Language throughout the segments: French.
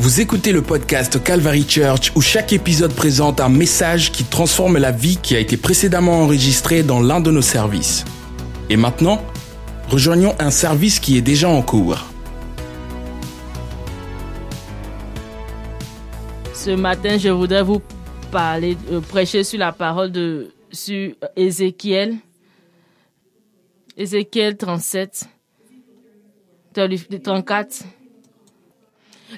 Vous écoutez le podcast Calvary Church où chaque épisode présente un message qui transforme la vie qui a été précédemment enregistrée dans l'un de nos services. Et maintenant, rejoignons un service qui est déjà en cours. Ce matin, je voudrais vous parler, euh, prêcher sur la parole de sur Ézéchiel. Ézéchiel 37, 34.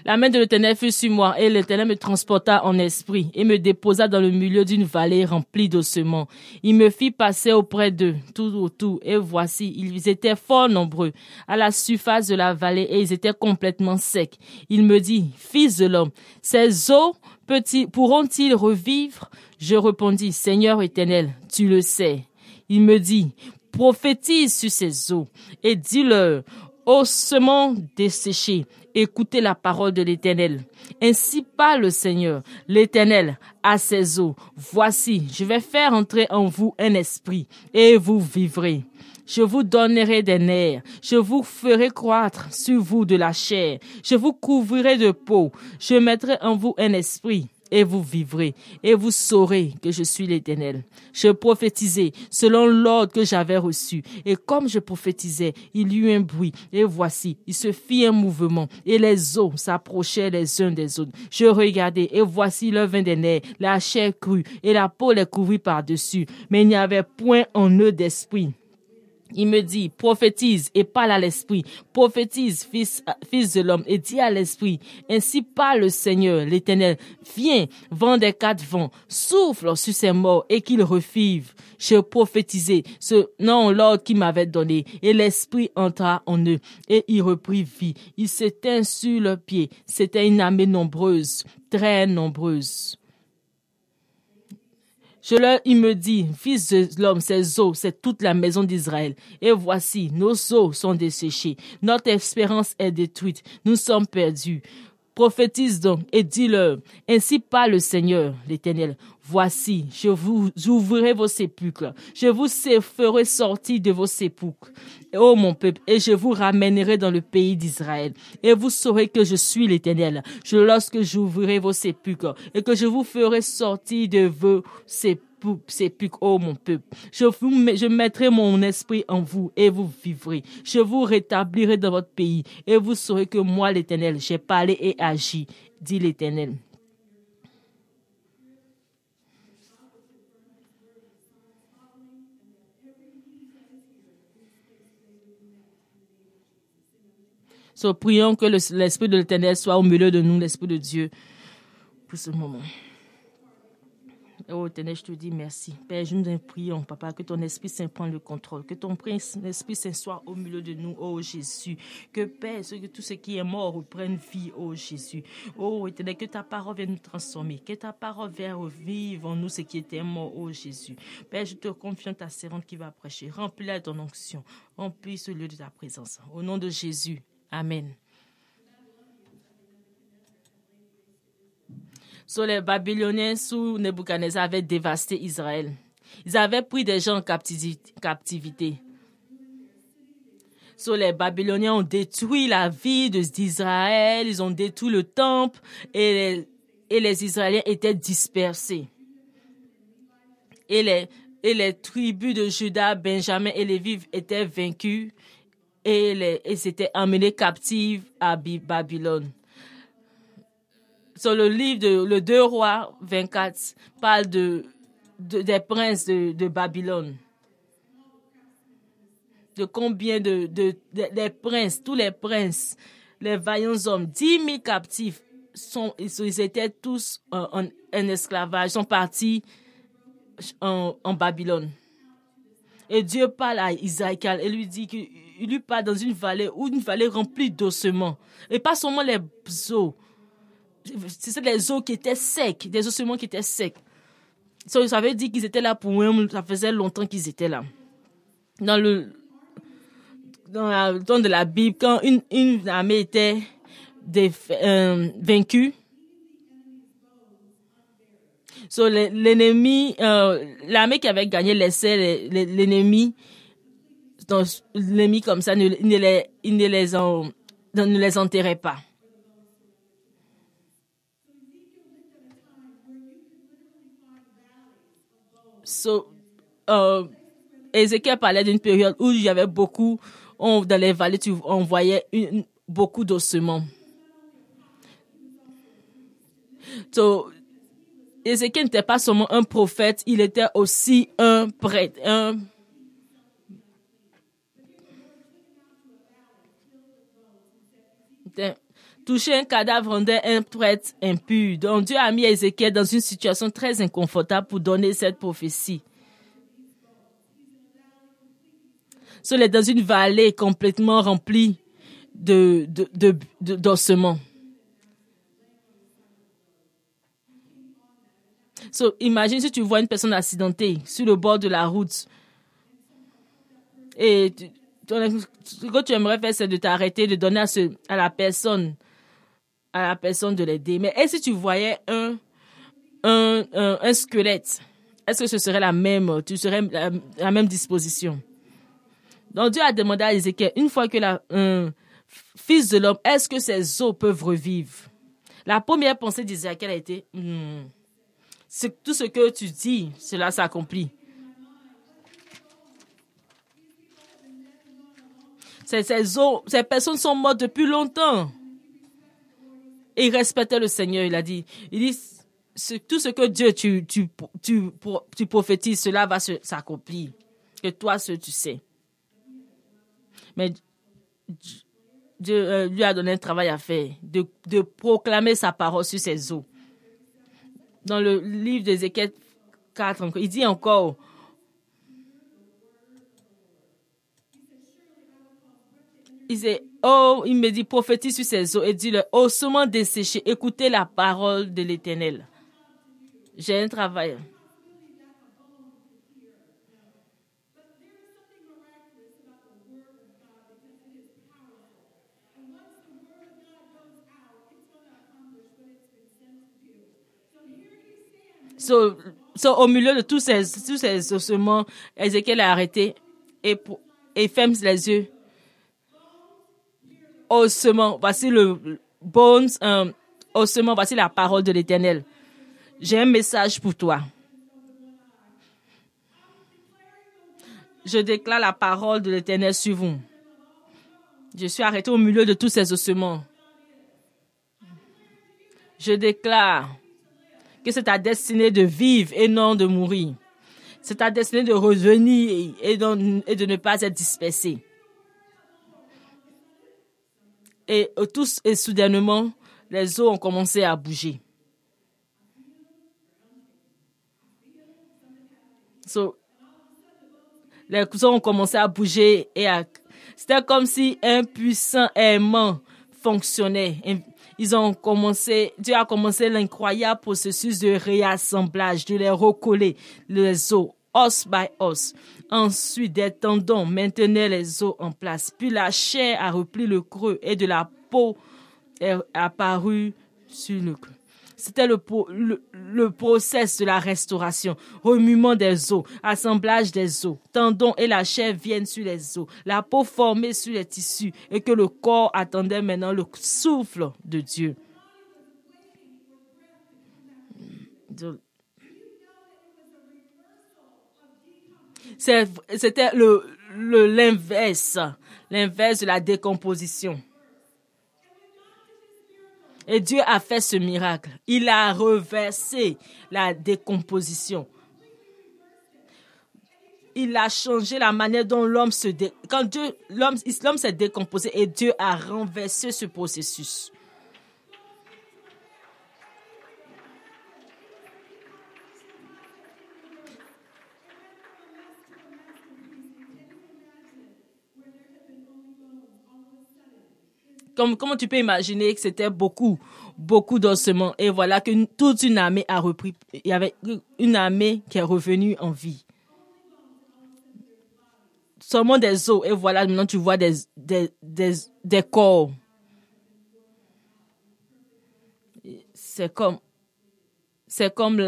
La main de l'Éternel fut sur moi, et l'Éternel me transporta en esprit, et me déposa dans le milieu d'une vallée remplie d'ossements. Il me fit passer auprès d'eux, tout autour, et voici, ils étaient fort nombreux, à la surface de la vallée, et ils étaient complètement secs. Il me dit, Fils de l'homme, ces eaux pourront-ils revivre? Je répondis, Seigneur éternel, tu le sais. Il me dit, prophétise sur ces eaux, et dis-leur, ossements desséchés, écoutez la parole de l'Éternel. Ainsi parle le Seigneur, l'Éternel, à ses eaux. Voici, je vais faire entrer en vous un esprit, et vous vivrez. Je vous donnerai des nerfs, je vous ferai croître sur vous de la chair, je vous couvrirai de peau, je mettrai en vous un esprit, et vous vivrez, et vous saurez que je suis l'Éternel. Je prophétisais selon l'ordre que j'avais reçu, et comme je prophétisais, il y eut un bruit, et voici, il se fit un mouvement, et les eaux s'approchaient les uns des autres. Je regardais, et voici le vin des nerfs, la chair crue, et la peau les couvrit par-dessus, mais il n'y avait point en eux d'esprit. Il me dit, prophétise et parle à l'esprit. Prophétise, fils, fils de l'homme, et dis à l'esprit. Ainsi parle le Seigneur, l'éternel. Viens, vent des quatre vents, souffle sur ces morts et qu'ils revivent. Je prophétisais ce nom l'ordre qui m'avait donné et l'esprit entra en eux et il reprit vie. Il s'éteint sur leurs pieds. C'était une armée nombreuse, très nombreuse. Je leur, il me dit, fils de l'homme, ces eaux, c'est toute la maison d'Israël. Et voici, nos eaux sont desséchées. Notre espérance est détruite. Nous sommes perdus. Prophétise donc et dis-leur, ainsi parle le Seigneur, l'Éternel. Voici, je vous ouvrirai vos sépulcres, je vous ferai sortir de vos sépulcres, ô mon peuple, et je vous ramènerai dans le pays d'Israël. Et vous saurez que je suis l'Éternel, je, lorsque j'ouvrirai vos sépulcres, et que je vous ferai sortir de vos sépulcres sépulcre, ô mon peuple. Je, vous, je mettrai mon esprit en vous et vous vivrez. Je vous rétablirai dans votre pays et vous saurez que moi, l'Éternel, j'ai parlé et agi, dit l'Éternel. So, prions que l'Esprit de l'Éternel soit au milieu de nous, l'Esprit de Dieu, pour ce moment. Oh, Éternel, je te dis merci. Père, je nous prions, Papa, que ton Esprit Saint prenne le contrôle, que ton Esprit Saint soit au milieu de nous, oh Jésus. Que Père, que tout ce qui est mort reprenne vie, oh Jésus. Oh, Éternel, que ta parole vienne nous transformer, que ta parole vienne revivre en nous ce qui était mort, oh Jésus. Père, je te confie ta servante qui va prêcher. Remplis-la ton onction. Remplis ce lieu de ta présence. Au nom de Jésus. Amen. So, les Babyloniens sous Nebuchadnezzar avaient dévasté Israël. Ils avaient pris des gens en captivité. So, les Babyloniens ont détruit la vie d'Israël, ils ont détruit le temple et les, et Israéliens étaient dispersés. Et les, et les tribus de Juda, Benjamin et Lévi étaient vaincus et, les, et s'étaient emmenés captifs à Babylone sur le livre de le 2 rois 24 parle de, des princes de, de, Babylone. De combien de, de, des princes, tous les princes, les vaillants hommes, 10 000 captifs, sont, ils étaient tous en, en, esclavage, sont partis en, en, Babylone. Et Dieu parle à Isaac et lui dit qu'il lui parle dans une vallée ou une vallée remplie d'ossements. Et pas seulement les eaux, c'est les eaux qui étaient secs, des ossements qui étaient secs. Ça, veut dire qu'ils étaient là pour eux, ça faisait longtemps qu'ils étaient là. Dans le dans temps de la Bible, quand une, armée était euh, vaincue, l'ennemi, euh, l'armée qui avait gagné laissait l'ennemi, dans les mis comme ça, ne, ne les, ne les, en, ne les enterrait pas. So, euh, Ézéchiel parlait d'une période où il y avait beaucoup, dans les vallées, tu, on voyait beaucoup d'ossements. So, Ézéchiel n'était pas seulement un prophète, il était aussi un prêtre, Toucher un cadavre rendait un prêtre impur. Donc Dieu a mis Ézéchiel dans une situation très inconfortable pour donner cette prophétie. Est dans une vallée complètement remplie de, d'ossements. So, imagine si tu vois une personne accidentée sur le bord de la route et ce que tu aimerais faire, c'est de t'arrêter, de donner à, la personne, à la personne de l'aider. Mais est-ce que tu voyais un, un, un, squelette, est-ce que ce serait la même, tu serais la, même disposition? Donc Dieu a demandé à Ézéchiel, une fois que la, un fils de l'homme, est-ce que ses os peuvent revivre? La première pensée d'Ézéchiel a été, hmm, tout ce que tu dis, cela s'accomplit. Ces, ces, personnes sont mortes depuis longtemps. Et il respectait le Seigneur. Il a dit, il dit, tout ce que Dieu, tu, tu, tu, tu prophétises, cela va s'accomplir. Que toi, ce tu sais. Mais Dieu euh, lui a donné un travail à faire, de, de proclamer sa parole sur ses eaux. Dans le livre d'Ézéchiel 4, il dit encore, il oh, il me dit, prophétise sur ses eaux et dit-le, ossements desséchés, écoutez la parole de l'Éternel. J'ai un travail. So, au milieu de tous ces, tous ces ossements, Ézéchiel a arrêté et, et ferme les yeux voici le bones, euh, ossements, voici la parole de l'Éternel. J'ai un message pour toi. Je déclare la parole de l'Éternel sur vous. Je suis arrêté au milieu de tous ces ossements. Je déclare que c'est ta destinée de vivre et non de mourir. C'est ta destinée de revenir et de ne pas être dispersé. Et euh, tous, et soudainement, les eaux ont commencé à bouger. les eaux ont commencé à bouger et c'était comme si un puissant aimant fonctionnait. Ils ont commencé, Dieu a commencé l'incroyable processus de réassemblage, de les recoller les os, os by os. Ensuite, des tendons maintenaient les os en place. Puis la chair a repris le creux et de la peau est apparue sur le creux. C'était le, le, le, process de la restauration. Remuement des os, assemblage des os, tendons et la chair viennent sur les os, la peau formée sur les tissus et que le corps attendait maintenant le souffle de Dieu. C'était l'inverse, l'inverse de la décomposition. Et Dieu a fait ce miracle. Il a reversé la décomposition. Il a changé la manière dont l'homme se dé... l'homme s'est décomposé et Dieu a renversé ce processus. Comment tu peux imaginer que c'était beaucoup, beaucoup d'ossements. Et voilà que toute une armée a repris. Il y avait une armée qui est revenue en vie. Seulement des os. Et voilà, maintenant tu vois des, des, des, corps. C'est comme, c'est comme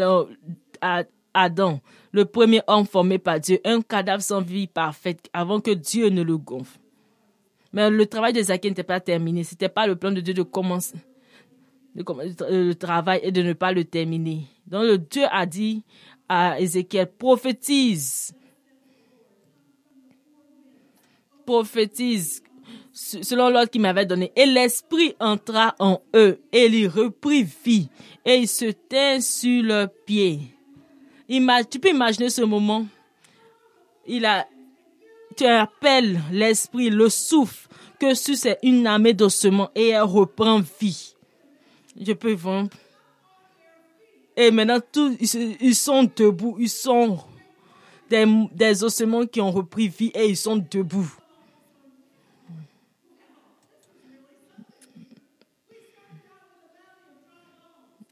Adam, le premier homme formé par Dieu, un cadavre sans vie parfaite avant que Dieu ne le gonfle. Mais le travail de n'était pas terminé. Ce n'était pas le plan de Dieu de commencer le travail et de ne pas le terminer. Donc le Dieu a dit à Ézéchiel, prophétise. Prophétise selon l'ordre qu'il m'avait donné. Et l'esprit entra en eux et il reprit vie et il se tint sur leurs pieds. tu peux imaginer ce moment? Il a, tu appelles l'esprit, le souffle, que c'est une armée d'ossements et elle reprend vie. Je peux voir. Et maintenant, tous, ils sont debout. Ils sont des, des ossements qui ont repris vie et ils sont debout.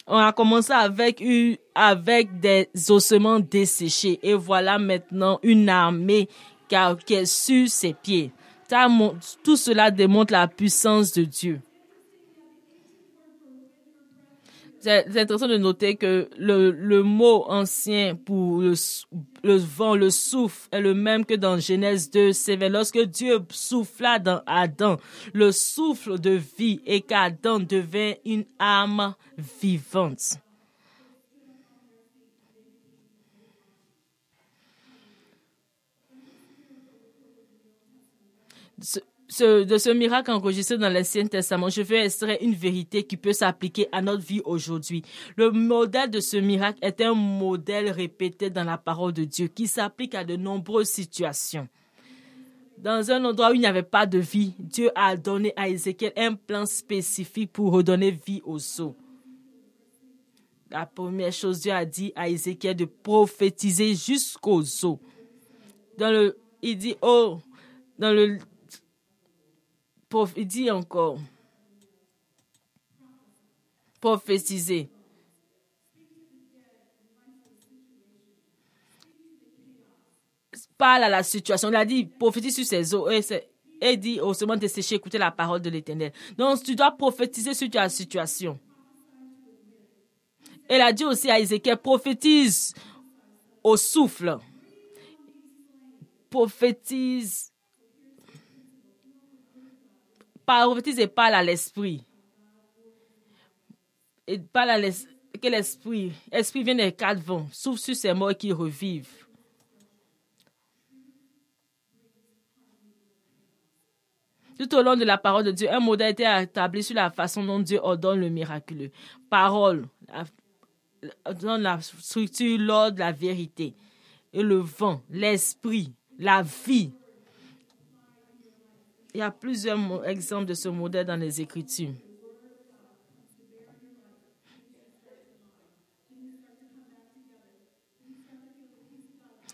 On a commencé avec, avec des ossements desséchés. Et voilà maintenant une armée qui, qui est sur ses pieds. Tout cela démontre la puissance de Dieu. c'est intéressant de noter que le, mot ancien pour le, vent, le souffle, est le même que dans Genèse 2, 7. Lorsque Dieu souffla dans Adam, le souffle de vie et qu'Adam devint une âme vivante. De ce miracle enregistré dans l'Ancien Testament, je veux extraire une vérité qui peut s'appliquer à notre vie aujourd'hui. Le modèle de ce miracle est un modèle répété dans la parole de Dieu qui s'applique à de nombreuses situations. Dans un endroit où il n'y avait pas de vie, Dieu a donné à Ézéchiel un plan spécifique pour redonner vie aux eaux. La première chose, Dieu a dit à Ézéchiel de prophétiser jusqu'aux eaux. Dans le, il dit, oh, dans le il dit encore, prophétiser. Parle à la situation. Il a dit, prophétise sur ses eaux. Et, et dit au moment de sécher, écouter la parole de l'éternel. Donc, tu dois prophétiser sur ta situation. Elle a dit aussi à Ézéchiel, prophétise au souffle. Prophétise prophétise parle à l'esprit. Et parle à l'esprit. Que l'esprit, l'esprit vient des quatre vents, souffle sur ces morts qui revivent. Tout au long de la parole de Dieu, un modèle était établi sur la façon dont Dieu ordonne le miraculeux. Parole, dans la structure, l'ordre, la vérité. Et le vent, l'esprit, la vie, il y a plusieurs exemples de ce modèle dans les Écritures.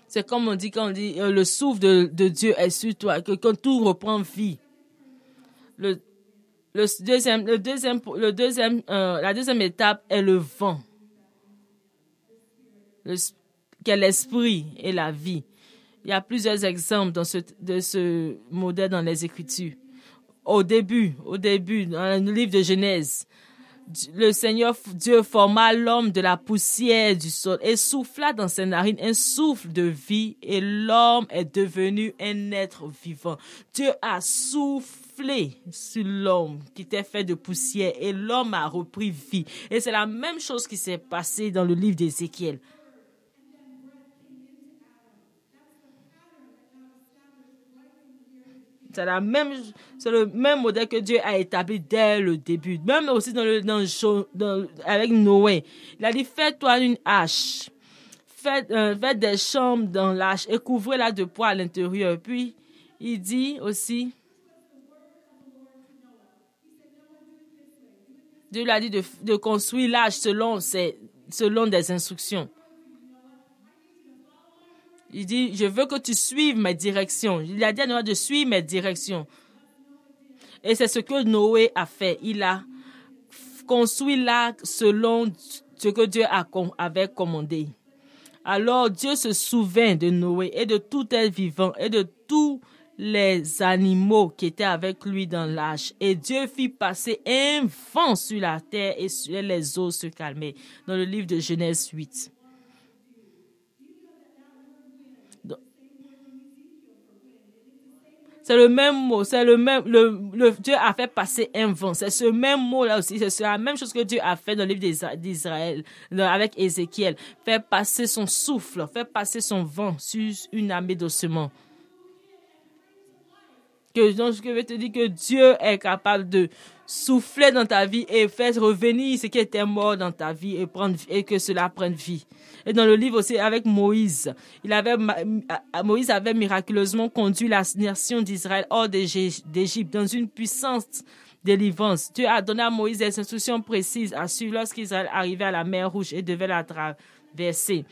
C'est comme on dit quand on dit euh, le souffle de, Dieu est sur toi, que quand tout reprend vie. Le, deuxième, le deuxième, le deuxième, euh, la deuxième étape est le vent, qui est l'esprit et la vie. Il y a plusieurs exemples dans ce, de ce modèle dans les Écritures. Au début, au début, dans le livre de Genèse, le Seigneur Dieu forma l'homme de la poussière du sol et souffla dans ses narines un souffle de vie et l'homme est devenu un être vivant. Dieu a soufflé sur l'homme qui était fait de poussière et l'homme a repris vie. Et c'est la même chose qui s'est passée dans le livre d'Ézéchiel. C'est le même modèle que Dieu a établi dès le début. Même aussi dans le, dans, avec Noé. Il a dit, fais-toi une hache. Faites, euh, des chambres dans l'âche et couvrez-la de poids à l'intérieur. Puis, il dit aussi, Dieu lui a dit de, de construire l'âche selon, selon des instructions. Il dit, je veux que tu suives mes directions. Il a dit à Noé de suivre mes directions. Et c'est ce que Noé a fait. Il a construit l'arc selon ce que Dieu avait commandé. Alors Dieu se souvint de Noé et de tout être vivant et de tous les animaux qui étaient avec lui dans l'âge. Et Dieu fit passer un vent sur la terre et les eaux se calmaient. Dans le livre de Genèse 8. C'est le même mot, c'est le même, le, le, Dieu a fait passer un vent. C'est ce même mot là aussi, c'est la même chose que Dieu a fait dans le livre d'Israël, avec Ézéchiel. Fait passer son souffle, fait passer son vent sur une armée d'ossements. Donc, je veux te dire que Dieu est capable de souffler dans ta vie et faire revenir ce qui était mort dans ta vie et prendre, et que cela prenne vie. Et dans le livre aussi avec Moïse, il avait, Moïse avait miraculeusement conduit la nation d'Israël hors d'Égypte dans une puissance délivrance. Dieu a donné à Moïse des instructions précises à suivre lorsqu'Israël arrivait à la mer Rouge et devait la traverser.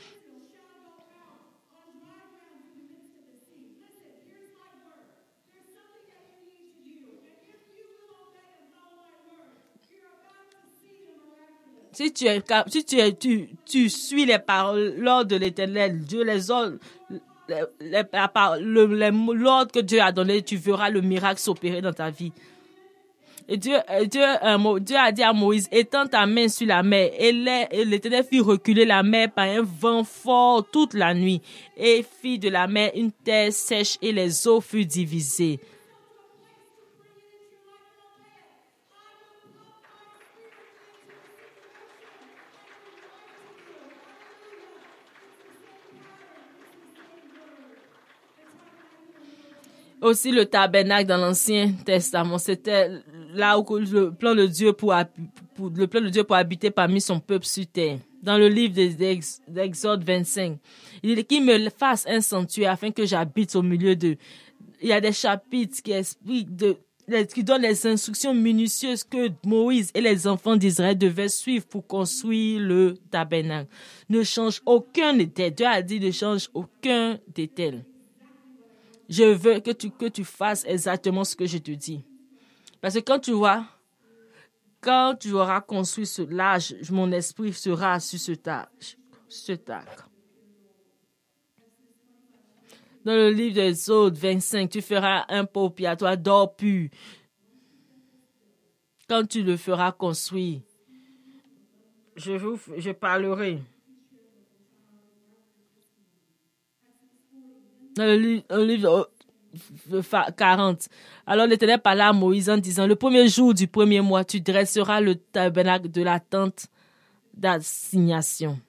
Si tu, es, si tu, tu, tu suis les paroles de l'éternel, Dieu les ordre, l'ordre que Dieu a donné, tu verras le miracle s'opérer dans ta vie. Et Dieu, Dieu, euh, Dieu a dit à Moïse, étends ta main sur la mer. Et l'Éternel fit reculer la mer par un vent fort toute la nuit. Et fit de la mer une terre sèche et les eaux furent divisées. Aussi le tabernacle dans l'Ancien Testament, c'était là où le plan de Dieu pour, le plan de Dieu pour habiter parmi son peuple sur terre. Dans le livre d'Exode 25, il dit qu'il me fasse un sanctuaire afin que j'habite au milieu d'eux. Il y a des chapitres qui expliquent qui donnent les instructions minutieuses que Moïse et les enfants d'Israël devaient suivre pour construire le tabernacle. Ne change aucun détail. Dieu a dit ne change aucun détail. Je veux que tu, que tu fasses exactement ce que je te dis. Parce que quand tu vois, quand tu auras construit cela, mon esprit sera sur ce tâche. Ce Dans le livre des autres 25, tu feras un paupiatoire d'or pur. Quand tu le feras construire, je, vous, je parlerai. Le livre 40. Alors l'Éternel parla à Moïse en disant, le premier jour du premier mois, tu dresseras le tabernacle de la tente d'assignation.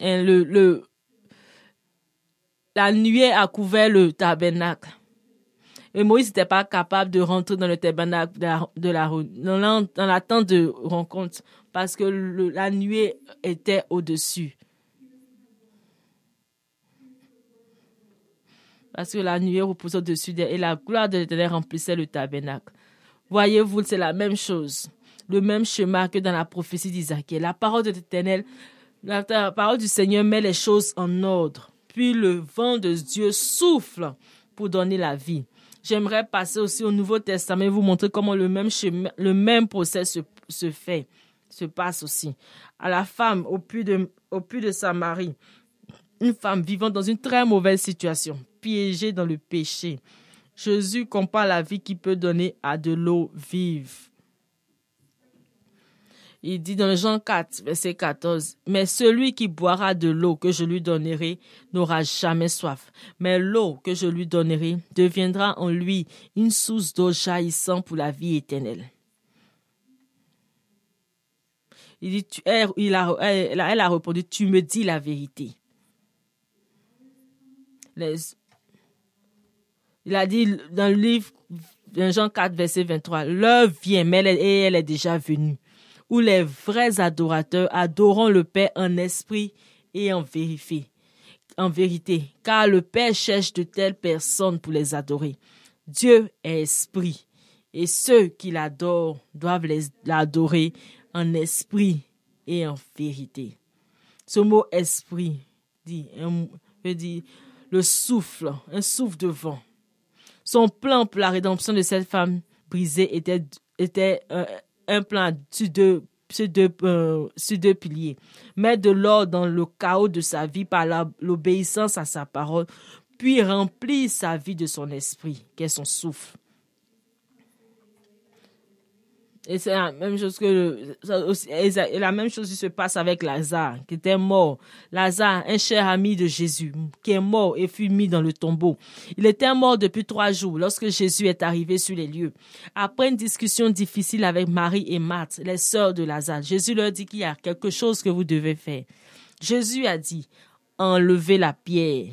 Et le, la nuée a couvert le tabernacle. Et Moïse n'était pas capable de rentrer dans le tabernacle de la, de la dans, dans la tente de rencontre parce que la nuée était au-dessus. Parce que la nuée reposait au-dessus et la gloire de l'Éternel remplissait le tabernacle. Voyez-vous, c'est la même chose. Le même chemin que dans la prophétie d'Isaac. La parole de l'Éternel, la parole du Seigneur met les choses en ordre. Puis le vent de Dieu souffle pour donner la vie. J'aimerais passer aussi au Nouveau Testament et vous montrer comment le même chemin, le même procès se fait se passe aussi. À la femme au puits de, au de Samarie, une femme vivant dans une très mauvaise situation, piégée dans le péché. Jésus compare la vie qui peut donner à de l'eau vive. Il dit dans Jean 4, verset 14, Mais celui qui boira de l'eau que je lui donnerai n'aura jamais soif, mais l'eau que je lui donnerai deviendra en lui une source d'eau jaillissant pour la vie éternelle. Il elle, a, répondu, tu me dis la vérité. Il a dit dans le livre Jean 4, verset 23, l'heure vient, mais elle, et elle est déjà venue, où les vrais adorateurs adoreront le Père en esprit et en vérité. En vérité, car le Père cherche de telles personnes pour les adorer. Dieu est esprit, et ceux qui l'adorent doivent l'adorer en esprit et en vérité. Ce mot esprit dit, le souffle, un souffle de vent. Son plan pour la rédemption de cette femme brisée était, était un, plan sur deux, euh, sur deux piliers. Mettre de l'ordre dans le chaos de sa vie par l'obéissance à sa parole, puis remplir sa vie de son esprit, qui est son souffle. Et c'est la même chose que la même chose qui se passe avec Lazare, qui était mort. Lazare, un cher ami de Jésus, qui est mort et fut mis dans le tombeau. Il était mort depuis trois jours lorsque Jésus est arrivé sur les lieux. Après une discussion difficile avec Marie et Marthe, les sœurs de Lazare, Jésus leur dit qu'il y a quelque chose que vous devez faire. Jésus a dit, enlevez la pierre.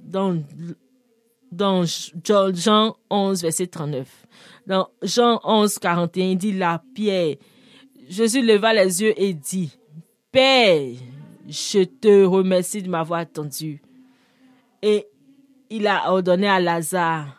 Dans, dans Jean 11, verset 39. Dans Jean 11, 41, il dit la pierre. Jésus leva les yeux et dit, Père, je te remercie de m'avoir attendu. Et il a ordonné à Lazare.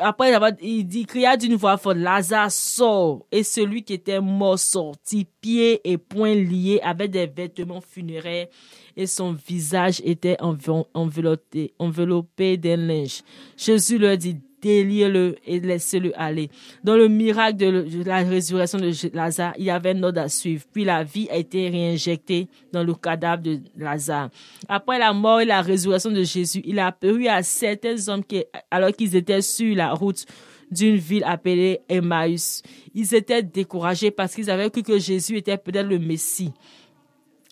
Après, il dit, cria d'une voix forte, Lazare sort. Et celui qui était mort sortit, pieds et poings liés, avec des vêtements funéraires, et son visage était enveloppé, enveloppé d'un linge. Jésus leur dit, déliez-le et laissez-le aller. Dans le miracle de la résurrection de Lazare, il y avait une ordre à suivre. Puis la vie a été réinjectée dans le cadavre de Lazare. Après la mort et la résurrection de Jésus, il a apparu à certains hommes qui, alors qu'ils étaient sur la route d'une ville appelée Emmaüs. Ils étaient découragés parce qu'ils avaient cru que Jésus était peut-être le Messie.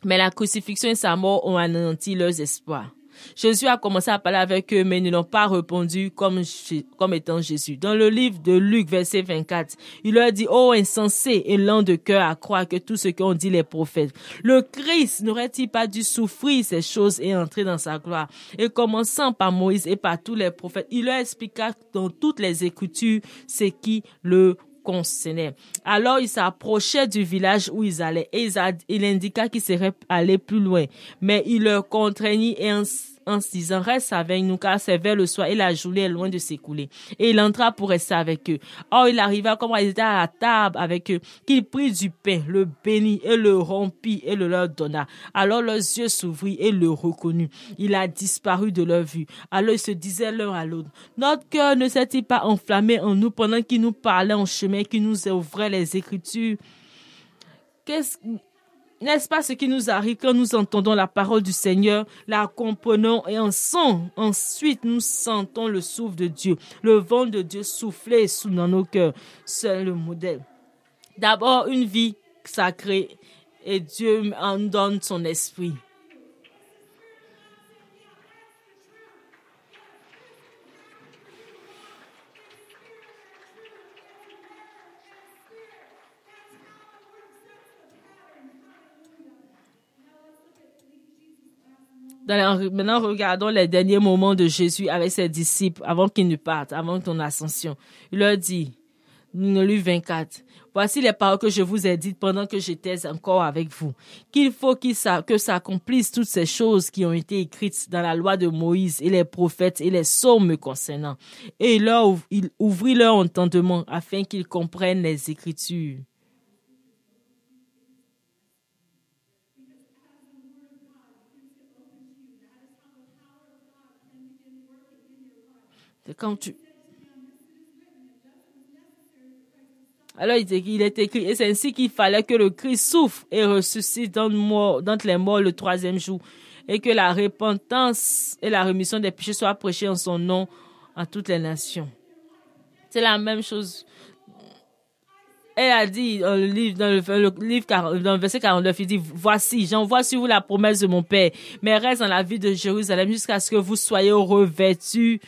Mais la crucifixion et sa mort ont anéanti leurs espoirs. Jésus a commencé à parler avec eux, mais ils n'ont pas répondu comme, comme étant Jésus. Dans le livre de Luc, verset 24, il leur dit, oh insensé et lent de cœur à croire que tout ce qu'ont dit les prophètes. Le Christ n'aurait-il pas dû souffrir ces choses et entrer dans sa gloire? Et commençant par Moïse et par tous les prophètes, il leur expliqua dans toutes les écritures ce qui le Alors il s'approchait du village où ils allaient et il indiqua qu'ils seraient allés plus loin. Mais il leur contraignit et en se disant reste avec nous car c'est vers le soir et la journée est loin de s'écouler. Et il entra pour rester avec eux. Or il arriva comme il était à la table avec eux qu'il prit du pain, le bénit et le rompit et le leur donna. Alors leurs yeux s'ouvrirent et le reconnut. Il a disparu de leur vue. Alors ils se disaient l'un à l'autre notre cœur ne s'est-il pas enflammé en nous pendant qu'il nous parlait en chemin, qu'il nous ouvrait les écritures? Qu'est-ce n'est-ce pas ce qui nous arrive quand nous entendons la parole du Seigneur, la comprenons et en son, ensuite nous sentons le souffle de Dieu, le vent de Dieu souffler sous dans nos cœurs. C'est le modèle. D'abord une vie sacrée et Dieu en donne son esprit. Maintenant, regardons les derniers moments de Jésus avec ses disciples avant qu'il ne parte, avant son ascension. Il leur dit, Luc 24, Voici les paroles que je vous ai dites pendant que j'étais encore avec vous, qu'il faut que s'accomplissent toutes ces choses qui ont été écrites dans la loi de Moïse et les prophètes et les psaumes me concernant. Et il ouvrit leur entendement afin qu'ils comprennent les Écritures. Quand tu... Alors il est écrit, et c'est ainsi qu'il fallait que le Christ souffre et ressuscite d'entre les morts le troisième jour, et que la repentance et la rémission des péchés soient prêchées en son nom à toutes les nations. C'est la même chose. Elle a dit dans le livre, dans le, livre, dans le verset 49, il dit, voici, j'envoie sur vous la promesse de mon Père, mais reste dans la vie de Jérusalem jusqu'à ce que vous soyez revêtus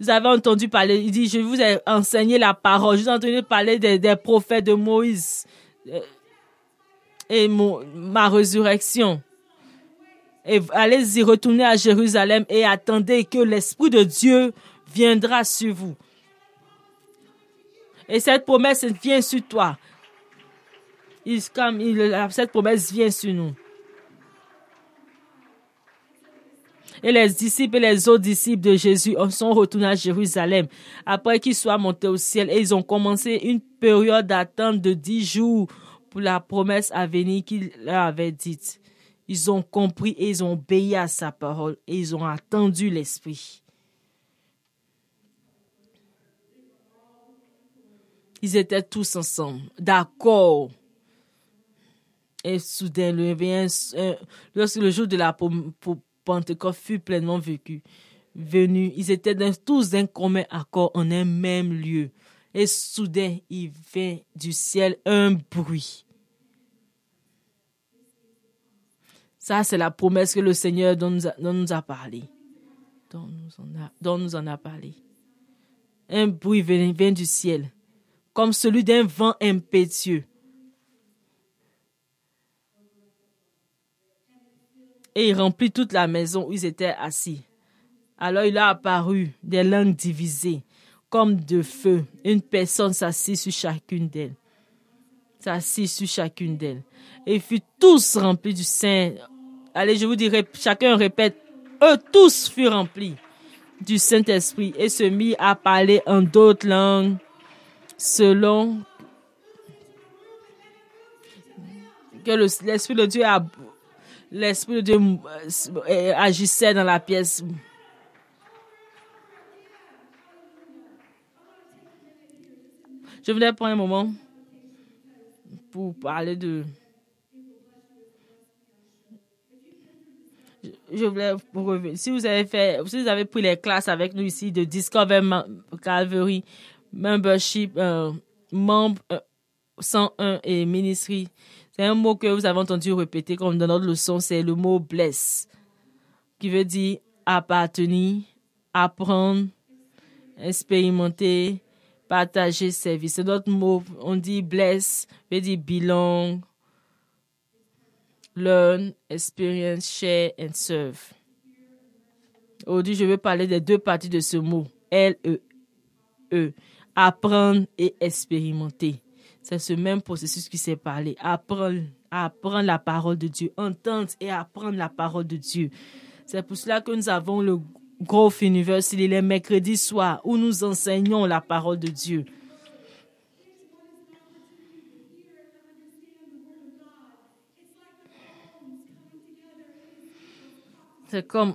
vous avez entendu parler, il dit, je vous ai enseigné la parole, je vous ai entendu parler des, prophètes de Moïse euh, et ma résurrection. Et allez-y, retournez à Jérusalem et attendez que l'Esprit de Dieu viendra sur vous. Et cette promesse vient sur toi. Il, comme cette promesse vient sur nous. Et les disciples et les autres disciples de Jésus sont retournés à Jérusalem après qu'ils soient montés au ciel et ils ont commencé une période d'attente de dix jours pour la promesse à venir qu'il leur avait dite. Ils ont compris et ils ont obéi à sa parole et ils ont attendu l'Esprit. Ils étaient tous ensemble, d'accord. Et soudain, le, lorsque le jour de la Pentecôte fut pleinement vécu, venu, ils étaient tous d'un commun accord en un même lieu. Et soudain, il vint du ciel un bruit. Ça, c'est la promesse que le Seigneur nous a, parlé. Dont nous, en a, parlé. Un bruit vient du ciel, comme celui d'un vent impétueux. Et il remplit toute la maison où ils étaient assis. Alors il a apparu des langues divisées, comme de feu. Une personne s'assit sur chacune d'elles. S'assit sur chacune d'elles. Et ils furent tous remplis du Saint. Allez, je vous dirai, chacun répète, eux tous furent remplis du Saint-Esprit et se mit à parler en d'autres langues selon que l'Esprit de Dieu a, l'Esprit de Dieu euh, agissait dans la pièce. Je voulais prendre un moment pour parler de. Je voulais revenir. Si vous avez fait, si vous avez pris les classes avec nous ici de Discover Calvary, Membership, euh, membre 101 euh, et Ministry, c'est un mot que vous avez entendu répéter comme dans notre leçon, c'est le mot bless, qui veut dire appartenir, apprendre, expérimenter, partager service. C'est notre mot. On dit bless, veut dire belong, learn, experience, share and serve. Aujourd'hui, je vais parler des deux parties de ce mot. L-E-E. -E. Apprendre et expérimenter. C'est ce même processus qui s'est parlé. Apprendre, la parole de Dieu. Entendre et apprendre la parole de Dieu. C'est pour cela que nous avons le Growth University les mercredis soirs où nous enseignons la parole de Dieu. C'est comme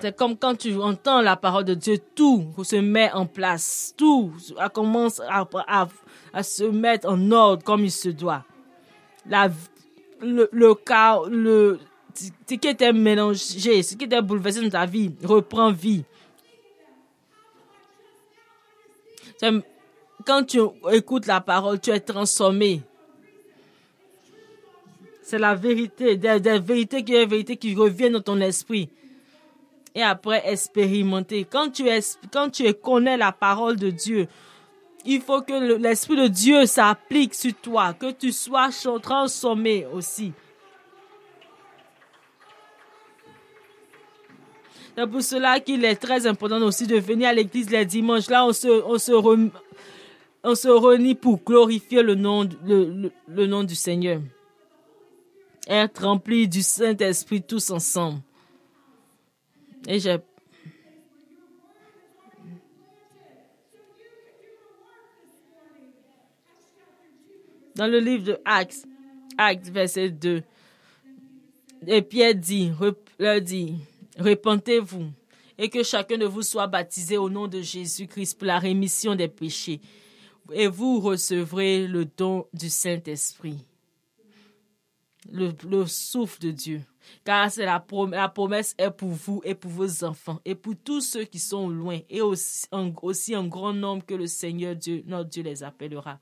c'est comme quand tu entends la parole de Dieu, tout se met en place, tout commence à, se mettre en ordre comme il se doit. Le, le, ce qui était mélangé, ce qui était bouleversé dans ta vie, reprend vie. Quand tu écoutes la parole, tu es transformé. C'est la vérité, des, vérités qui reviennent dans ton esprit. Et après, expérimenter. Quand tu, es, quand tu connais la parole de Dieu, il faut que l'Esprit de Dieu s'applique sur toi, que tu sois transformé aussi. C'est pour cela qu'il est très important aussi de venir à l'église les dimanches. Là, on se, on se, on se réunit pour glorifier le nom, le, le, nom du Seigneur. Être rempli du Saint-Esprit tous ensemble. Et j'ai dans le livre de Actes, Actes verset 2, et Pierre dit, leur dit, Repentez-vous et que chacun de vous soit baptisé au nom de Jésus-Christ pour la rémission des péchés. Et vous recevrez le don du Saint-Esprit, le, souffle de Dieu. Car c'est la, promesse est pour vous et pour vos enfants et pour tous ceux qui sont loin et aussi un, aussi un grand nombre que le Seigneur Dieu, notre Dieu les appellera.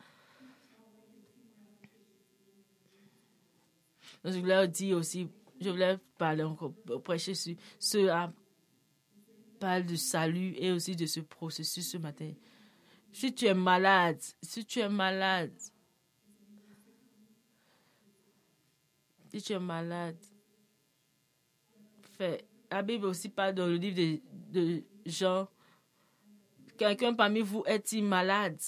je voulais dire aussi je voulais parler encore, prêcher sur ce parle du salut et aussi de ce processus ce matin. Si tu es malade, si tu es malade, si tu es malade, la Bible aussi parle dans le livre de, de Jean. Quelqu'un parmi vous est-il malade?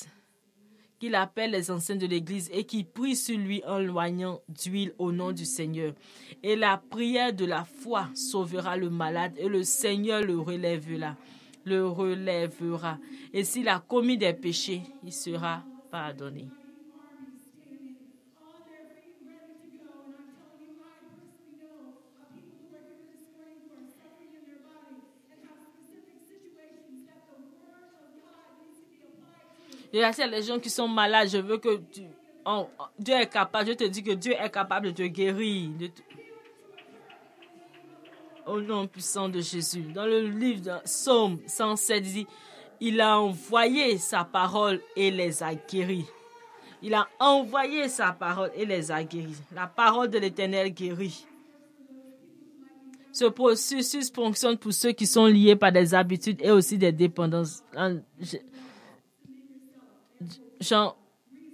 qu'il appelle les anciens de l'Église et qui prie sur lui en loignant d'huile au nom du Seigneur. Et la prière de la foi sauvera le malade et le Seigneur le relèvera. Le relèvera. Et s'il a commis des péchés, il sera pardonné. Il y a les gens qui sont malades. Je veux que tu Dieu est capable, je te dis que Dieu est capable de te guérir. Au nom puissant de Jésus. Dans le livre de Psaume 107, il dit, il a envoyé sa parole et les a guéris. Il a envoyé sa parole et les a guéris. La parole de l'Éternel guérit. Ce processus fonctionne pour ceux qui sont liés par des habitudes et aussi des dépendances. Jean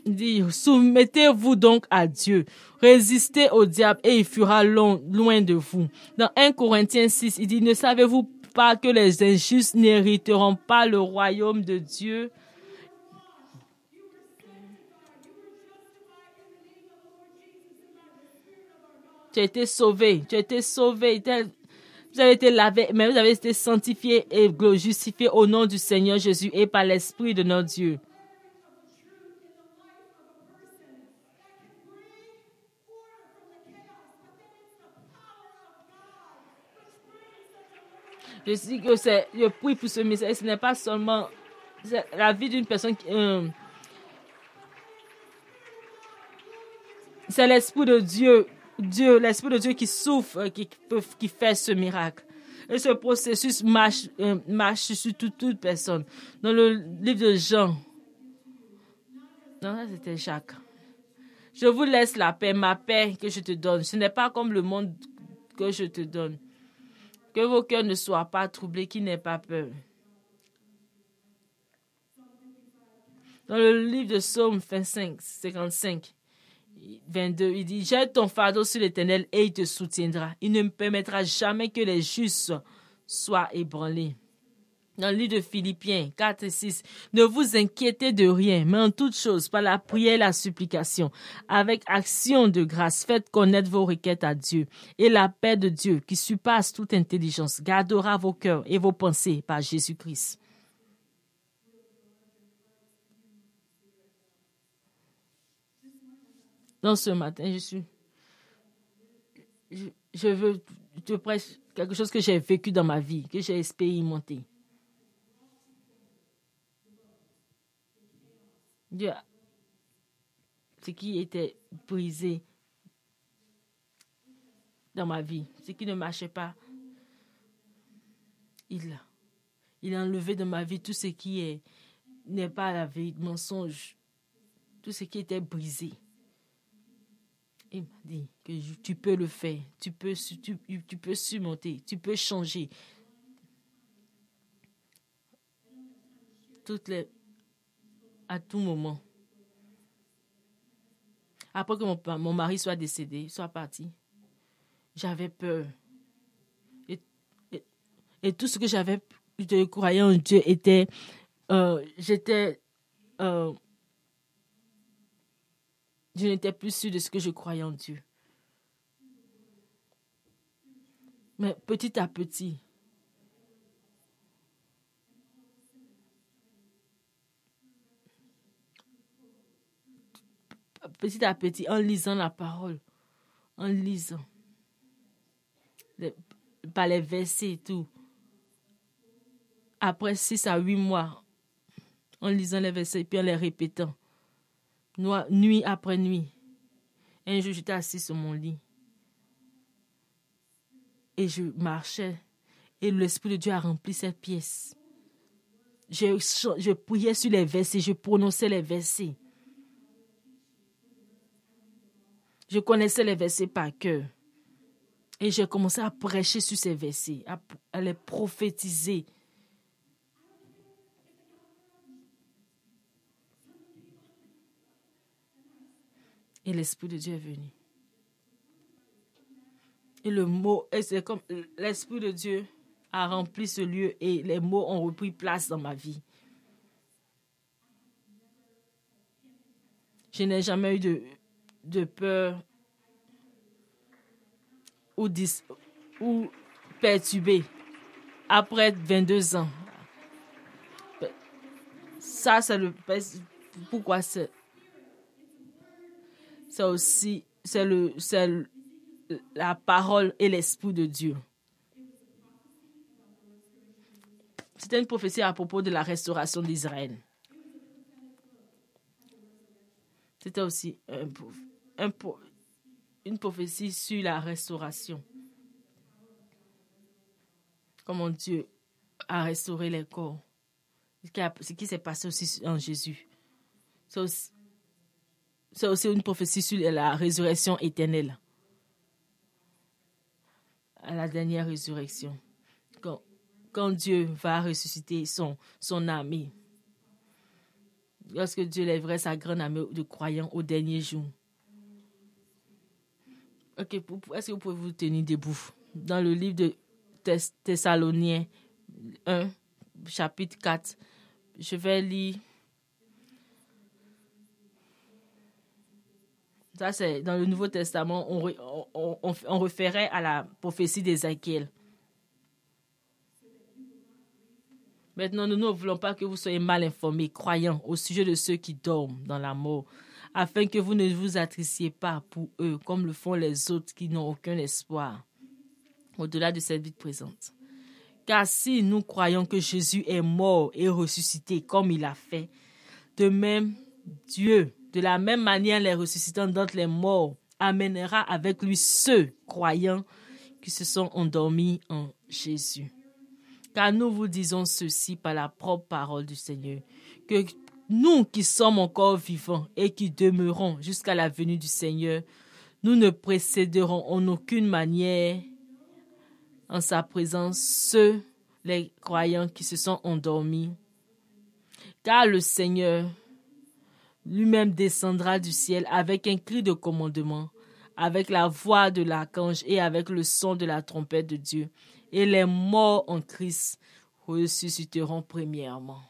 dit, soumettez-vous donc à Dieu, résistez au diable et il fuira loin de vous. Dans 1 Corinthiens 6, il dit, ne savez-vous pas que les injustes n'hériteront pas le royaume de Dieu? Tu as été sauvé, tu as été sauvé, vous avez été lavé, mais vous avez été sanctifié et justifié au nom du Seigneur Jésus et par l'Esprit de notre Dieu. Je dis que c'est, je prie pour ce message. Ce n'est pas seulement la vie d'une personne qui, euh, c'est l'esprit de Dieu, Dieu, l'esprit de Dieu qui souffre, qui, qui fait ce miracle. Et ce processus marche, euh, marche sur toute, toute personne. Dans le livre de Jean, non, c'était Jacques. Je vous laisse la paix, ma paix que je te donne. Ce n'est pas comme le monde que je te donne. Que vos cœurs ne soient pas troublés, qui n'aient pas peur. Dans le livre de Psaume 25, 55, 22, il dit, jette ton fardeau sur l'Éternel et il te soutiendra. Il ne permettra jamais que les justes soient ébranlés dans le livre de Philippiens 4 et 6, ne vous inquiétez de rien, mais en toute chose, par la prière et la supplication, avec action de grâce, faites connaître vos requêtes à Dieu. Et la paix de Dieu, qui surpasse toute intelligence, gardera vos cœurs et vos pensées par Jésus-Christ. Dans ce matin, je suis. Je, je veux te prêcher quelque chose que j'ai vécu dans ma vie, que j'ai expérimenté. Dieu, ce qui était brisé dans ma vie, ce qui ne marchait pas, il il a enlevé de ma vie tout ce qui est n'est pas la vie, mensonge, tout ce qui était brisé. Il m'a dit que tu peux le faire, tu peux, tu peux surmonter, tu peux changer. Toutes les à tout moment. Après que mon, mon mari soit décédé, soit parti, j'avais peur. Et, tout ce que j'avais, je croyais en Dieu était, euh, j'étais, euh, je n'étais plus sûr de ce que je croyais en Dieu. Mais petit à petit, petit à petit, en lisant la parole, en lisant, par les versets et tout. Après six à huit mois, en lisant les versets et puis en les répétant, nuit après nuit. Un jour, j'étais assis sur mon lit et je marchais et l'Esprit de Dieu a rempli cette pièce. Je, je priais sur les versets, je prononçais les versets. Je connaissais les versets par cœur. Et j'ai commencé à prêcher sur ces versets, à, les prophétiser. Et l'Esprit de Dieu est venu. Et le mot, c'est comme l'Esprit de Dieu a rempli ce lieu et les mots ont repris place dans ma vie. Je n'ai jamais eu de, de peur ou, ou perturbé après 22 ans. Ça, c'est le. Pourquoi c'est. C'est aussi. C'est la parole et l'esprit de Dieu. C'était une prophétie à propos de la restauration d'Israël. C'était aussi un, un, une prophétie sur la restauration. Comment Dieu a restauré les corps. Ce qui s'est passé aussi en Jésus. C'est aussi, une prophétie sur la résurrection éternelle. À la dernière résurrection. Quand, quand Dieu va ressusciter son, son ami. Lorsque Dieu lèverait sa grande armée de croyants au dernier jour. Ok, est-ce que vous pouvez vous tenir debout? Dans le livre de Thessaloniens 1, chapitre 4, je vais lire. Ça, c'est dans le Nouveau Testament, on, on, on, référait à la prophétie d'Ézéchiel. Maintenant, nous ne voulons pas que vous soyez mal informés, croyants, au sujet de ceux qui dorment dans la mort, afin que vous ne vous attristiez pas pour eux, comme le font les autres qui n'ont aucun espoir au-delà de cette vie présente. Car si nous croyons que Jésus est mort et ressuscité comme il a fait, de même Dieu, de la même manière les ressuscitants d'entre les morts, amènera avec lui ceux croyants qui se sont endormis en Jésus. Car nous vous disons ceci par la propre parole du Seigneur, que nous qui sommes encore vivants et qui demeurons jusqu'à la venue du Seigneur, nous ne précéderons en aucune manière en sa présence ceux, les croyants qui se sont endormis. Car le Seigneur lui-même descendra du ciel avec un cri de commandement, avec la voix de l'archange et avec le son de la trompette de Dieu. Et les morts en Christ ressusciteront premièrement.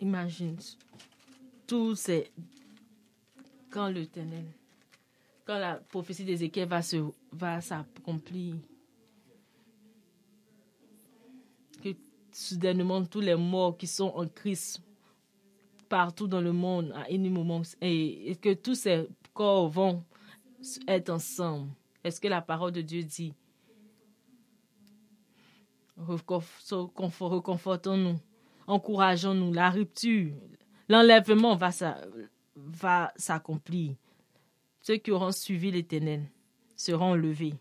Imagine, tout c'est quand ténèbre, quand la prophétie d'Ézéchiel va se va s'accomplir, que soudainement tous les morts qui sont en Christ partout dans le monde à un moment et, et que tous ces corps vont être ensemble. Est-ce que la parole de Dieu dit Reconfortons-nous? Encourageons-nous. La rupture, l'enlèvement va, va s'accomplir. Ceux qui auront suivi l'Éternel seront levés.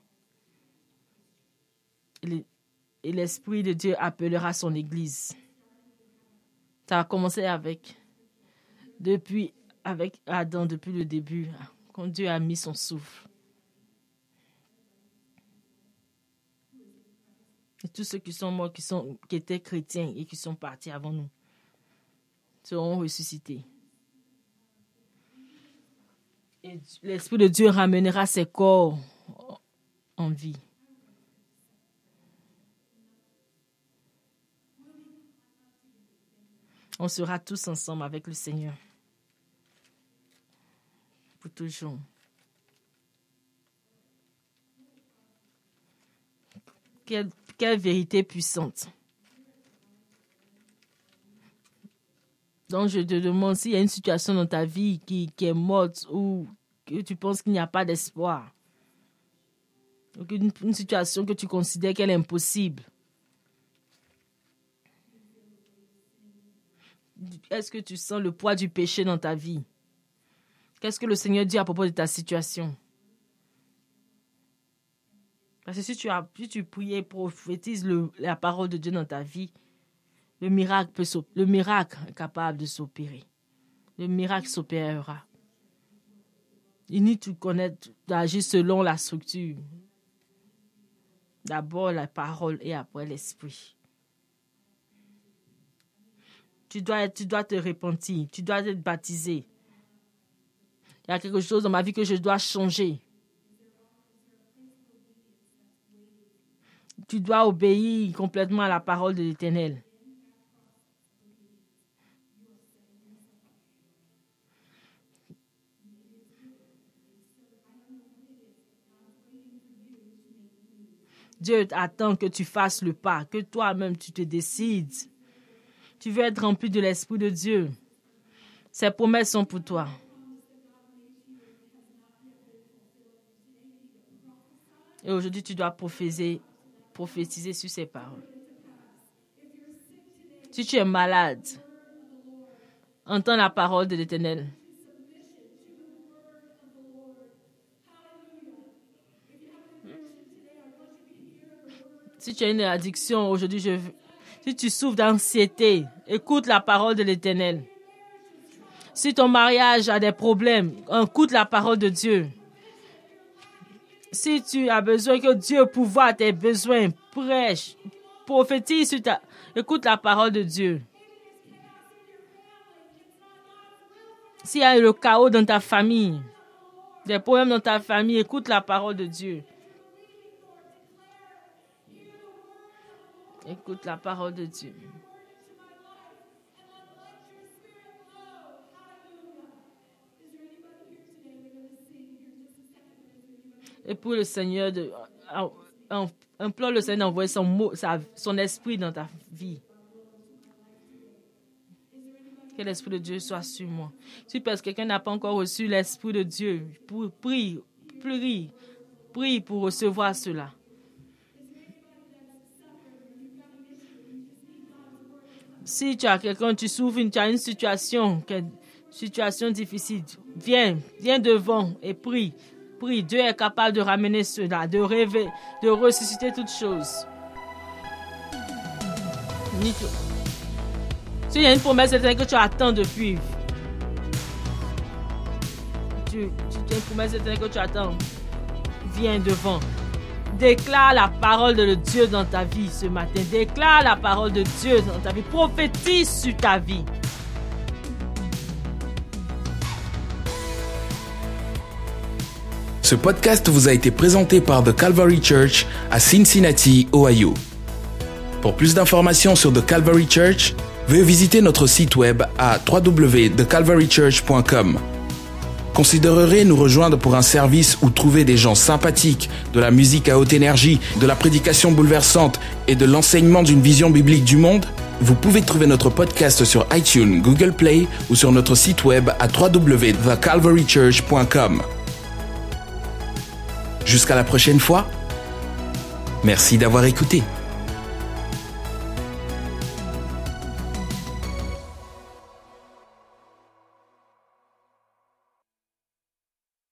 Et l'Esprit de Dieu appellera son Église. Ça a commencé avec, depuis, avec Adam, depuis le début, quand Dieu a mis son souffle. Et tous ceux qui sont morts, qui, sont, qui étaient chrétiens et qui sont partis avant nous, seront ressuscités. Et l'Esprit de Dieu ramènera ses corps en vie. On sera tous ensemble avec le Seigneur. Pour toujours. Quelle, vérité puissante. Donc, je te demande s'il y a une situation dans ta vie qui, est morte ou que tu penses qu'il n'y a pas d'espoir. Une situation que tu considères qu'elle est impossible. Est-ce que tu sens le poids du péché dans ta vie? Qu'est-ce que le Seigneur dit à propos de ta situation? Parce que si tu, as, si tu pries et prophétises la parole de Dieu dans ta vie, le miracle, peut, le est capable de s'opérer. Le miracle s'opérera. Il need de connaître, d'agir selon la structure. D'abord la parole et après l'esprit. Tu dois, tu dois te repentir, tu dois être baptisé. Il y a quelque chose dans ma vie que je dois changer. Tu dois obéir complètement à la parole de l'Éternel. Dieu attend que tu fasses le pas, que toi-même tu te décides. Tu veux être rempli de l'Esprit de Dieu. Ces promesses sont pour toi. Et aujourd'hui, tu dois prophétiser, prophétiser sur ces paroles. Si tu es malade, entends la parole de l'Éternel. Si tu as une addiction aujourd'hui, je, si tu souffres d'anxiété, écoute la parole de l'Éternel. Si ton mariage a des problèmes, écoute la parole de Dieu. Si tu as besoin que Dieu pourvoie tes besoins, prêche, prophétise, écoute la parole de Dieu. S'il y a le chaos dans ta famille, des problèmes dans ta famille, écoute la parole de Dieu. Écoute la parole de Dieu. Et pour le Seigneur, implore le Seigneur d'envoyer son, mot, son esprit dans ta vie. Que l'Esprit de Dieu soit sur moi. Si parce que quelqu'un n'a pas encore reçu l'Esprit de Dieu, prie, prie, prie pour recevoir cela. Si tu as quelqu'un, tu souffres, tu as une situation, une situation difficile, viens, viens devant et prie. Dieu est capable de ramener cela, de rêver, de ressusciter toutes choses. Si il y a une promesse que tu attends depuis, tu, tu as une promesse que tu attends, viens devant. Déclare la parole de Dieu dans ta vie ce matin. Déclare la parole de Dieu dans ta vie. Prophétise sur ta vie. Ce podcast vous a été présenté par The Calvary Church à Cincinnati, Ohio. Pour plus d'informations sur The Calvary Church, veuillez visiter notre site web à www.thecalvarychurch.com. Considérerez nous rejoindre pour un service où trouver des gens sympathiques, de la musique à haute énergie, de la prédication bouleversante et de l'enseignement d'une vision biblique du monde? Vous pouvez trouver notre podcast sur iTunes, Google Play ou sur notre site web à www.thecalvarychurch.com. Jusqu'à la prochaine fois. Merci d'avoir écouté.